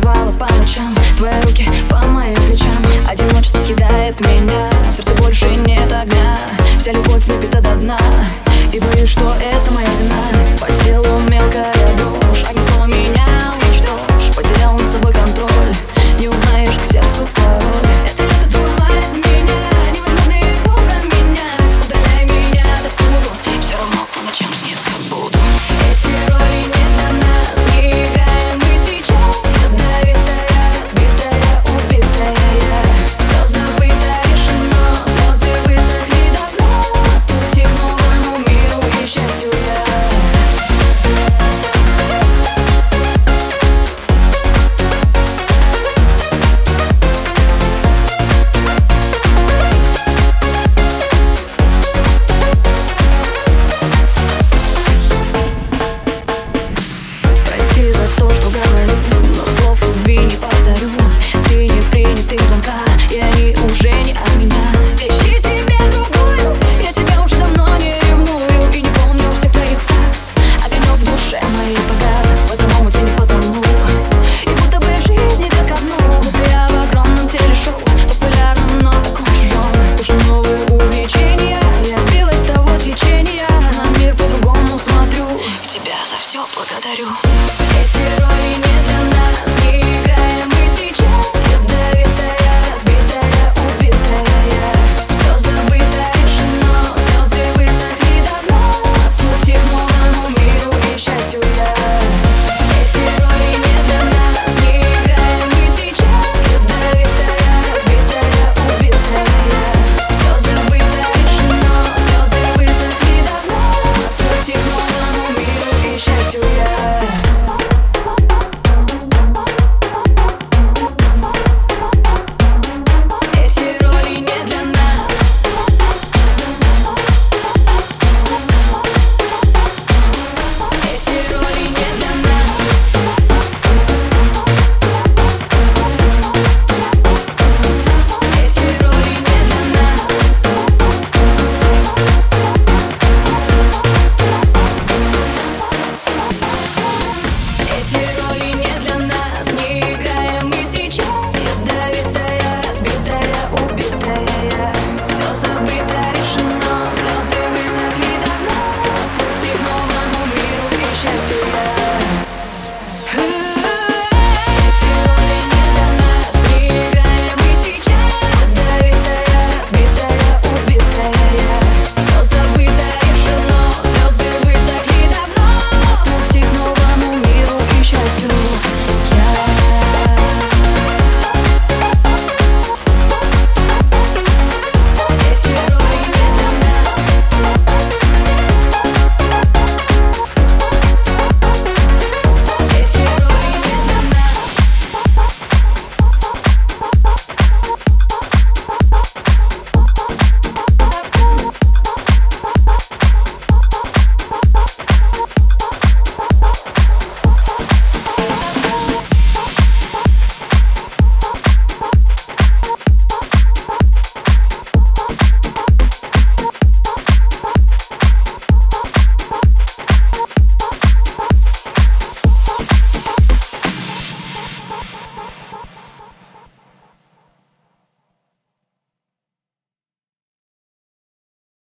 согревала по ночам. Твои руки по моим плечам. Одиночество съедает меня. В сердце больше нет огня. Вся любовь выпита до дна. И боюсь, что это моя вина. все благодарю.